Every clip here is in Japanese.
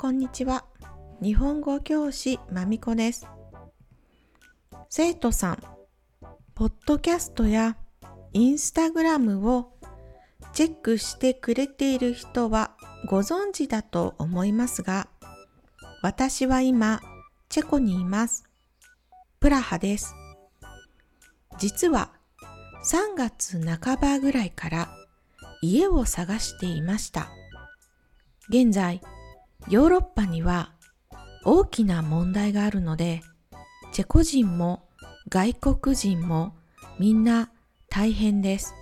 こんにちは。日本語教師まみこです。生徒さん、ポッドキャストやインスタグラムをチェックしてくれている人はご存知だと思いますが、私は今、チェコにいます。プラハです。実は3月半ばぐらいから家を探していました。現在、ヨーロッパには大きな問題があるので、チェコ人も外国人もみんな大変です。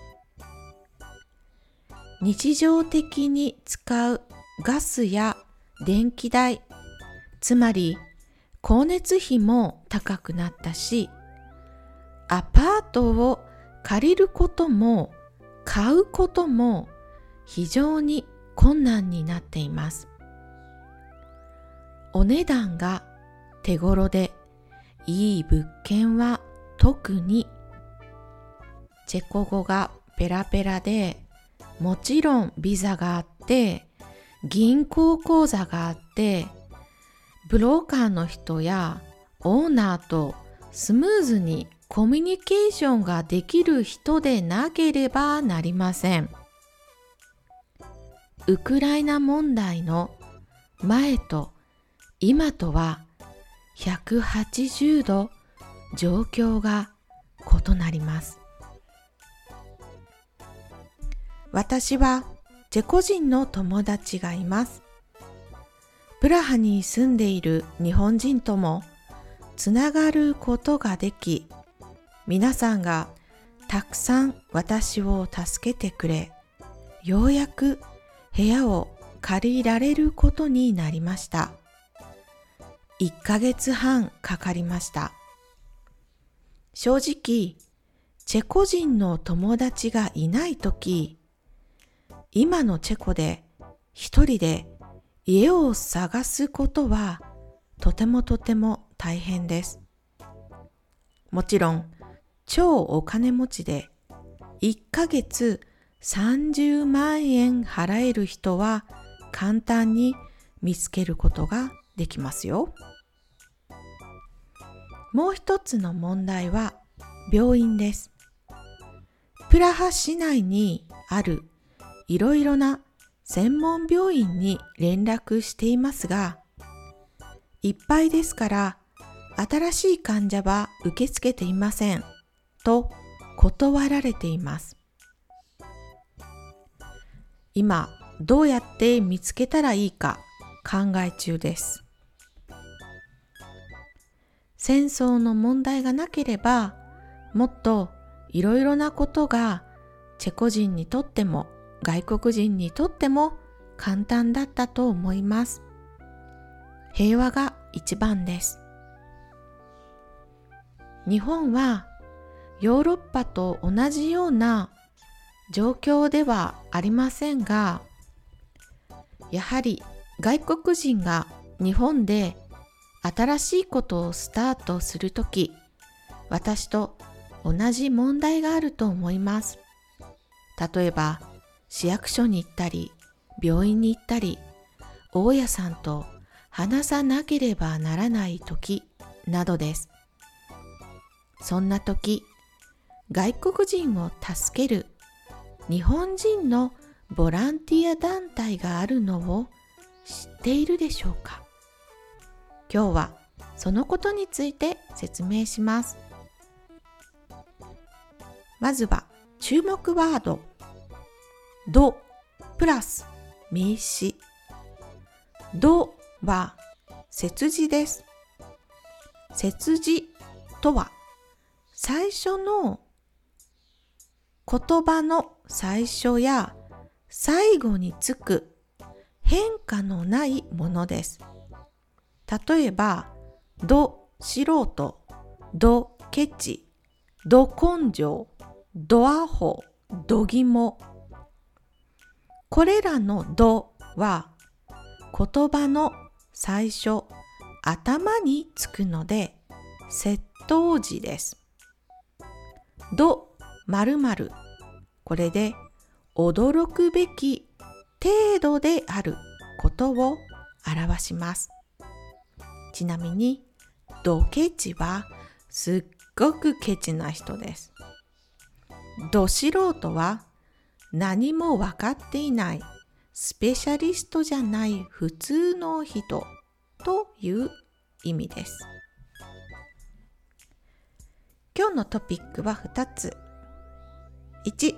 日常的に使うガスや電気代、つまり光熱費も高くなったし、アパートを借りることも買うことも非常に困難になっています。お値段が手頃でいい物件は特にチェコ語がペラペラでもちろんビザがあって銀行口座があってブローカーの人やオーナーとスムーズにコミュニケーションができる人でなければなりません。ウクライナ問題の前と今とは180度状況が異なります。私はチェコ人の友達がいます。プラハに住んでいる日本人ともつながることができ、皆さんがたくさん私を助けてくれ、ようやく部屋を借りられることになりました。1ヶ月半かかりました。正直、チェコ人の友達がいないとき、今のチェコで一人で家を探すことはとてもとても大変です。もちろん超お金持ちで1ヶ月30万円払える人は簡単に見つけることができますよ。もう一つの問題は病院です。プラハ市内にあるいろいろな専門病院に連絡していますが、いっぱいですから新しい患者は受け付けていませんと断られています。今どうやって見つけたらいいか考え中です。戦争の問題がなければもっといろいろなことがチェコ人にとっても外国人にとっても簡単だったと思います。平和が一番です。日本はヨーロッパと同じような状況ではありませんが、やはり外国人が日本で新しいことをスタートするとき、私と同じ問題があると思います。例えば、市役所に行ったり、病院に行ったり、大家さんと話さなければならない時などです。そんな時、外国人を助ける日本人のボランティア団体があるのを知っているでしょうか？今日はそのことについて説明します。まずは注目ワードどプラス名詞。どは切字です。切字とは最初の言葉の最初や最後につく変化のないものです。例えば、ど素人、どケチ、ど根性、どアホ、どぎも。これらのどは言葉の最初、頭につくので、窃盗時です。ど〇〇これで驚くべき程度であることを表します。ちなみに、ドケチはすっごくケチな人です。ド素人は何も分かっていないスペシャリストじゃない普通の人という意味です。今日のトピックは2つ。1、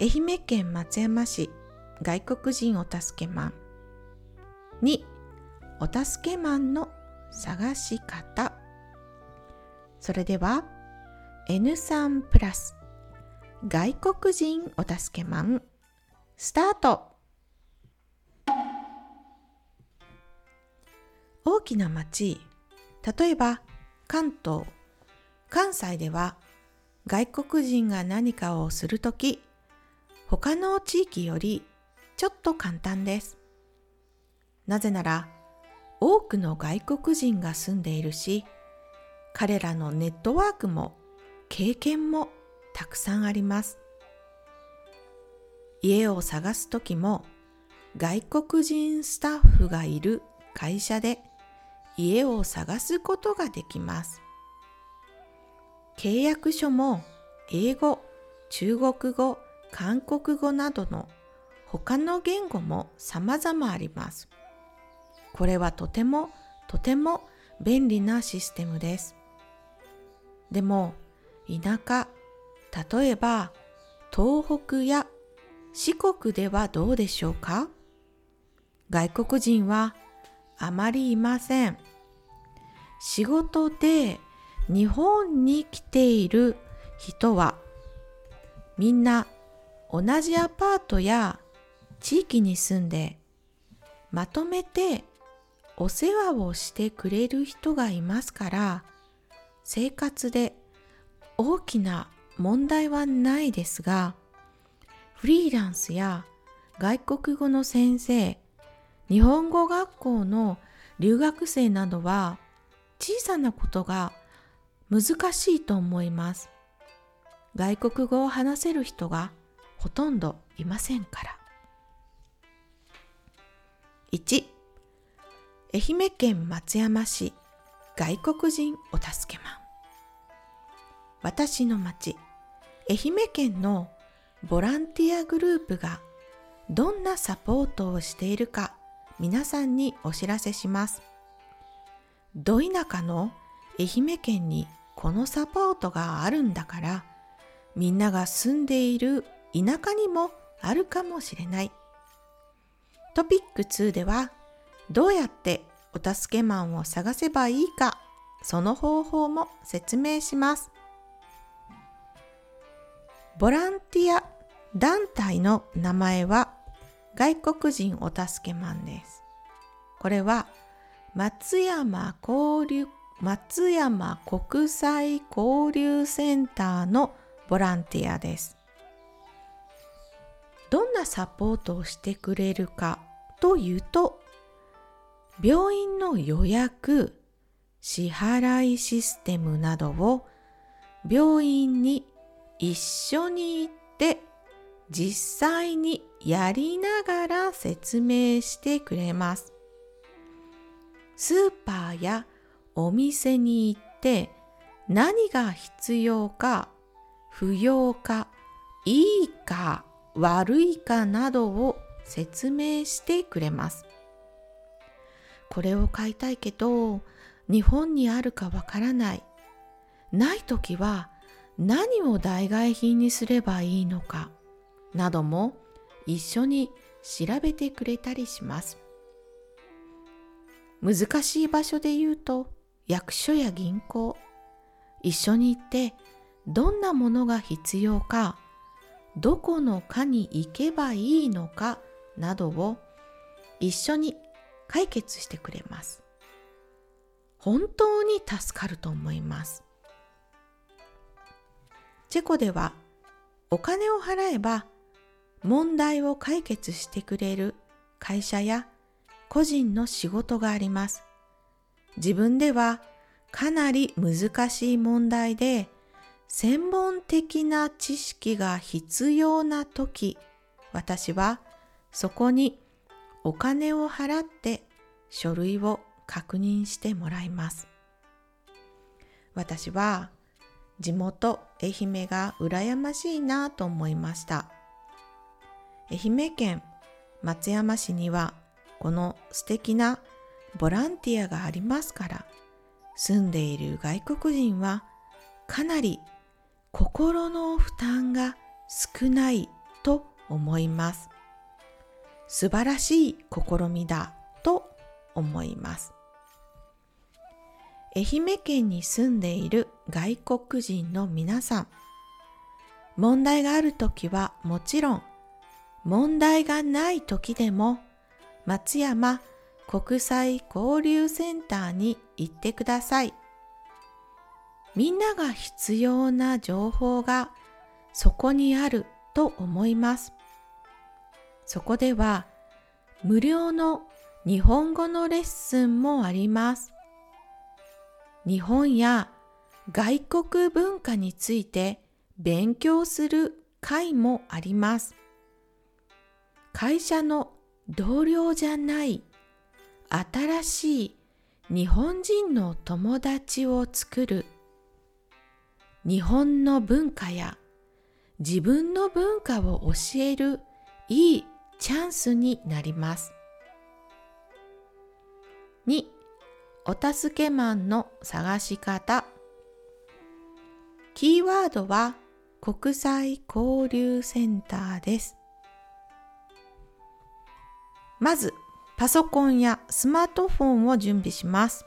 愛媛県松山市外国人お助けマン。2、お助けマンの探し方。それでは N3 プラス外国人お助けマンスタート。大きな町例えば関東。関西では外国人が何かをするとき他の地域よりちょっと簡単です。なぜなら多くの外国人が住んでいるし彼らのネットワークも経験もたくさんあります家を探す時も外国人スタッフがいる会社で家を探すことができます契約書も英語、中国語、韓国語などの他の言語も様々あります。これはとてもとても便利なシステムです。でも田舎、例えば東北や四国ではどうでしょうか？外国人はあまりいません。仕事で日本に来ている人はみんな同じアパートや地域に住んでまとめてお世話をしてくれる人がいますから生活で大きな問題はないですがフリーランスや外国語の先生日本語学校の留学生などは小さなことが難しいと思います。外国語を話せる人がほとんどいませんから。1愛媛県松山市外国人お助けマン私の町愛媛県のボランティアグループがどんなサポートをしているか皆さんにお知らせします。ど田舎の愛媛県にこのサポートがあるんだからみんなが住んでいる田舎にもあるかもしれない。トピック2ではどうやってお助けマンを探せばいいかその方法も説明します。ボランティア団体の名前は外国人お助けマンです。これは松山交流松山国際交流センターのボランティアです。どんなサポートをしてくれるかというと、病院の予約、支払いシステムなどを病院に一緒に行って実際にやりながら説明してくれます。スーパーやお店に行って何が必要か不要かいいか悪いかなどを説明してくれます。これを買いたいけど日本にあるかわからない。ないときは何を代替品にすればいいのかなども一緒に調べてくれたりします。難しい場所で言うと役所や銀行一緒に行ってどんなものが必要かどこの課に行けばいいのかなどを一緒に解決してくれます。本当に助かると思います。チェコではお金を払えば問題を解決してくれる会社や個人の仕事があります。自分ではかなり難しい問題で専門的な知識が必要な時、私はそこにお金を払って書類を確認してもらいます。私は地元愛媛が羨ましいなと思いました。愛媛県松山市にはこの素敵なボランティアがありますから住んでいる外国人はかなり心の負担が少ないと思います。素晴らしい試みだと思います。愛媛県に住んでいる外国人の皆さん、問題があるときはもちろん、問題がないときでも松山国際交流センターに行ってください。みんなが必要な情報がそこにあると思います。そこでは無料の日本語のレッスンもあります。日本や外国文化について勉強する会もあります。会社の同僚じゃない新しい日本人の友達を作る日本の文化や自分の文化を教えるいいチャンスになります。2. お助けマンの探し方キーワードは国際交流センターです。まず、パソコンやスマートフォンを準備します。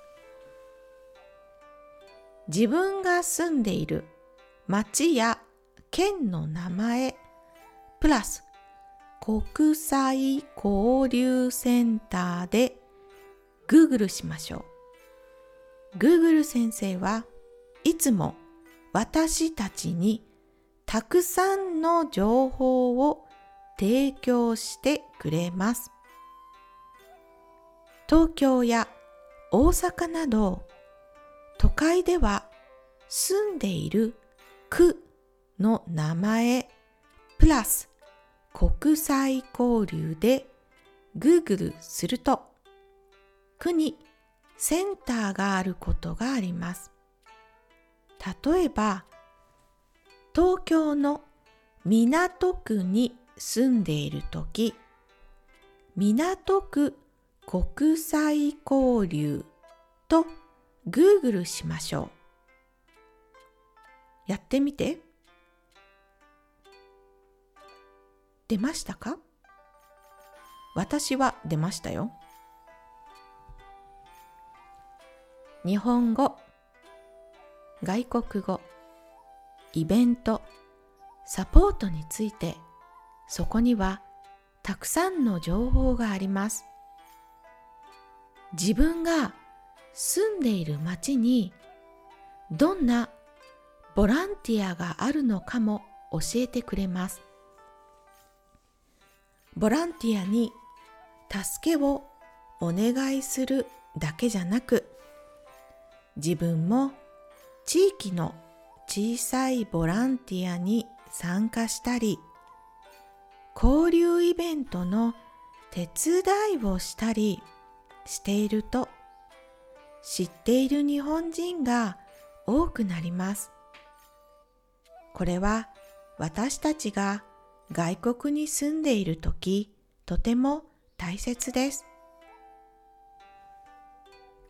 自分が住んでいる町や県の名前プラス国際交流センターで Google しましょう。Google 先生はいつも私たちにたくさんの情報を提供してくれます。東京や大阪など都会では住んでいる区の名前プラス国際交流で Google すると区にセンターがあることがあります。例えば東京の港区に住んでいるとき港区国際交流と Google しましょう。やってみて。出ましたか？私は出ましたよ。日本語、外国語、イベント、サポートについてそこにはたくさんの情報があります。自分が住んでいる町にどんなボランティアがあるのかも教えてくれます。ボランティアに助けをお願いするだけじゃなく自分も地域の小さいボランティアに参加したり交流イベントの手伝いをしたりしていると知っている日本人が多くなります。これは私たちが外国に住んでいるとき、とても大切です。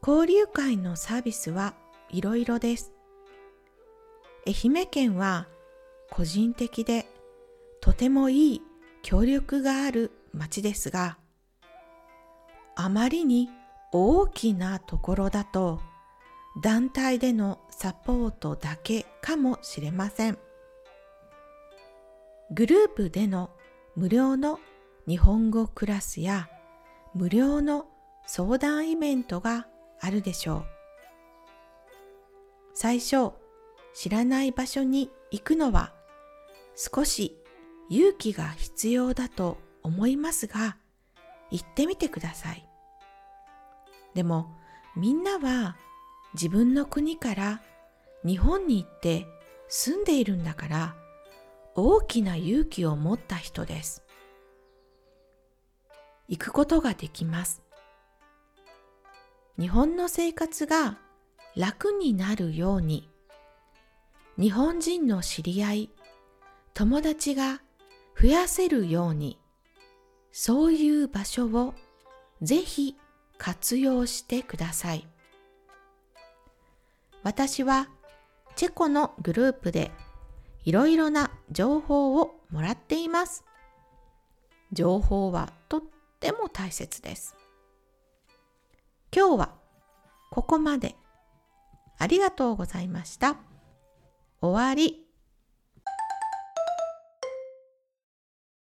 交流会のサービスはいろいろです。愛媛県は個人的でとてもいい協力がある町ですが、あまりに大きなところだと団体でのサポートだけかもしれません。グループでの無料の日本語クラスや無料の相談イベントがあるでしょう。最初、知らない場所に行くのは少し勇気が必要だと思いますが、行ってみてください。でもみんなは自分の国から日本に行って住んでいるんだから大きな勇気を持った人です。行くことができます。日本の生活が楽になるように日本人の知り合い友達が増やせるようにそういう場所をぜひ活用してください私はチェコのグループでいろいろな情報をもらっています情報はとっても大切です今日はここまでありがとうございました。終わり。